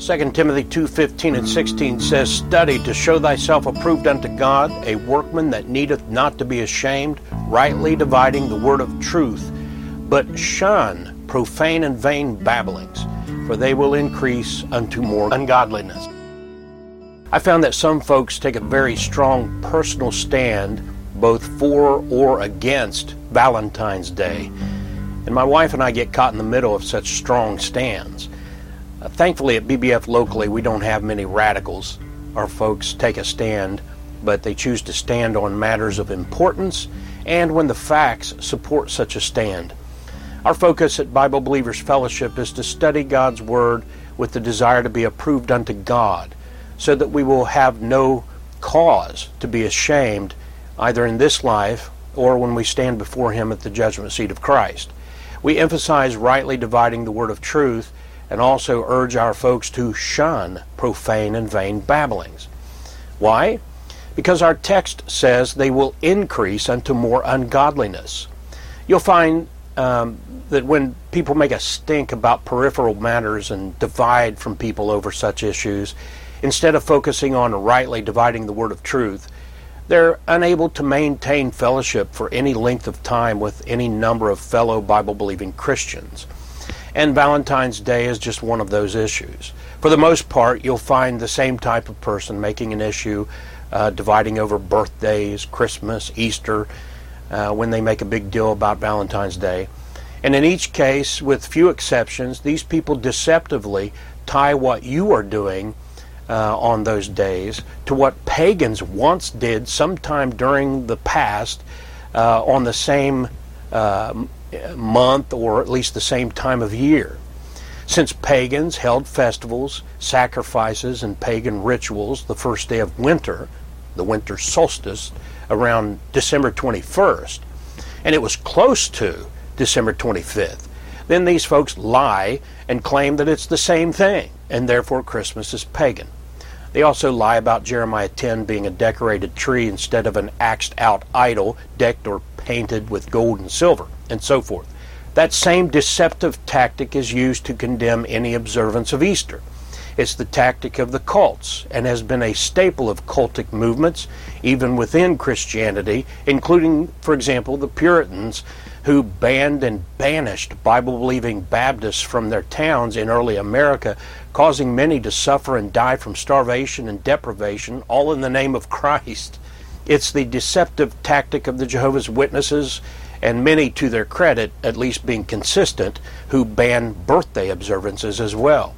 2 Timothy 2:15 and 16 says, "Study to show thyself approved unto God, a workman that needeth not to be ashamed, rightly dividing the word of truth, but shun profane and vain babblings, for they will increase unto more ungodliness." I found that some folks take a very strong personal stand both for or against Valentine's Day. And my wife and I get caught in the middle of such strong stands. Thankfully, at BBF locally, we don't have many radicals. Our folks take a stand, but they choose to stand on matters of importance and when the facts support such a stand. Our focus at Bible Believers Fellowship is to study God's Word with the desire to be approved unto God, so that we will have no cause to be ashamed either in this life or when we stand before Him at the judgment seat of Christ. We emphasize rightly dividing the word of truth and also urge our folks to shun profane and vain babblings. Why? Because our text says they will increase unto more ungodliness. You'll find um, that when people make a stink about peripheral matters and divide from people over such issues, instead of focusing on rightly dividing the word of truth, they're unable to maintain fellowship for any length of time with any number of fellow Bible believing Christians. And Valentine's Day is just one of those issues. For the most part, you'll find the same type of person making an issue, uh, dividing over birthdays, Christmas, Easter, uh, when they make a big deal about Valentine's Day. And in each case, with few exceptions, these people deceptively tie what you are doing uh, on those days to what pagans once did sometime during the past uh, on the same uh, month or at least the same time of year. Since pagans held festivals, sacrifices, and pagan rituals the first day of winter, the winter solstice, around December 21st, and it was close to December 25th, then these folks lie and claim that it's the same thing, and therefore Christmas is pagan. They also lie about Jeremiah 10 being a decorated tree instead of an axed out idol decked or painted with gold and silver, and so forth. That same deceptive tactic is used to condemn any observance of Easter. It's the tactic of the cults and has been a staple of cultic movements, even within Christianity, including, for example, the Puritans who banned and banished Bible believing Baptists from their towns in early America, causing many to suffer and die from starvation and deprivation, all in the name of Christ. It's the deceptive tactic of the Jehovah's Witnesses, and many, to their credit, at least being consistent, who ban birthday observances as well.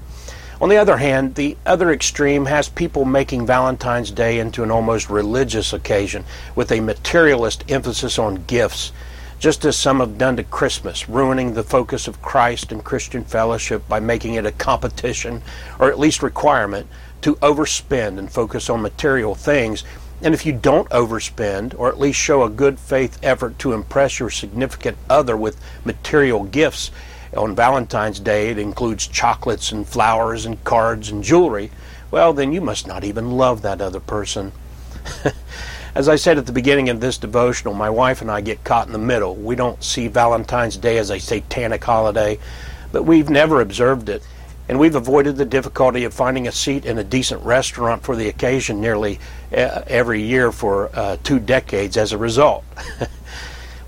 On the other hand, the other extreme has people making Valentine's Day into an almost religious occasion with a materialist emphasis on gifts just as some have done to Christmas, ruining the focus of Christ and Christian fellowship by making it a competition, or at least requirement, to overspend and focus on material things. And if you don't overspend, or at least show a good faith effort to impress your significant other with material gifts, on Valentine's Day it includes chocolates and flowers and cards and jewelry, well, then you must not even love that other person. As I said at the beginning of this devotional, my wife and I get caught in the middle. We don't see Valentine's Day as a satanic holiday, but we've never observed it. And we've avoided the difficulty of finding a seat in a decent restaurant for the occasion nearly uh, every year for uh, two decades as a result.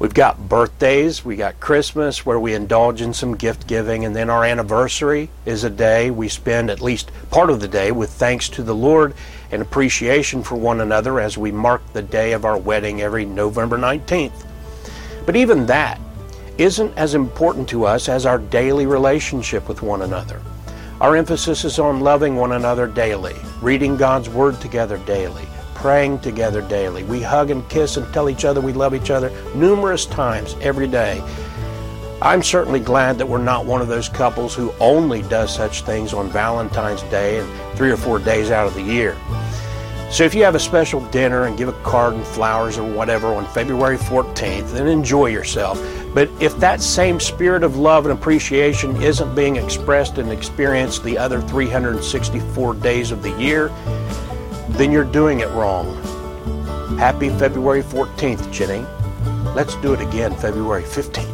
We've got birthdays, we got Christmas where we indulge in some gift giving, and then our anniversary is a day we spend at least part of the day with thanks to the Lord and appreciation for one another as we mark the day of our wedding every November 19th. But even that isn't as important to us as our daily relationship with one another. Our emphasis is on loving one another daily, reading God's Word together daily, praying together daily. We hug and kiss and tell each other we love each other numerous times every day. I'm certainly glad that we're not one of those couples who only does such things on Valentine's Day and three or four days out of the year. So if you have a special dinner and give a card and flowers or whatever on February 14th, then enjoy yourself. But if that same spirit of love and appreciation isn't being expressed and experienced the other 364 days of the year, then you're doing it wrong. Happy February 14th, Jenny. Let's do it again February 15th.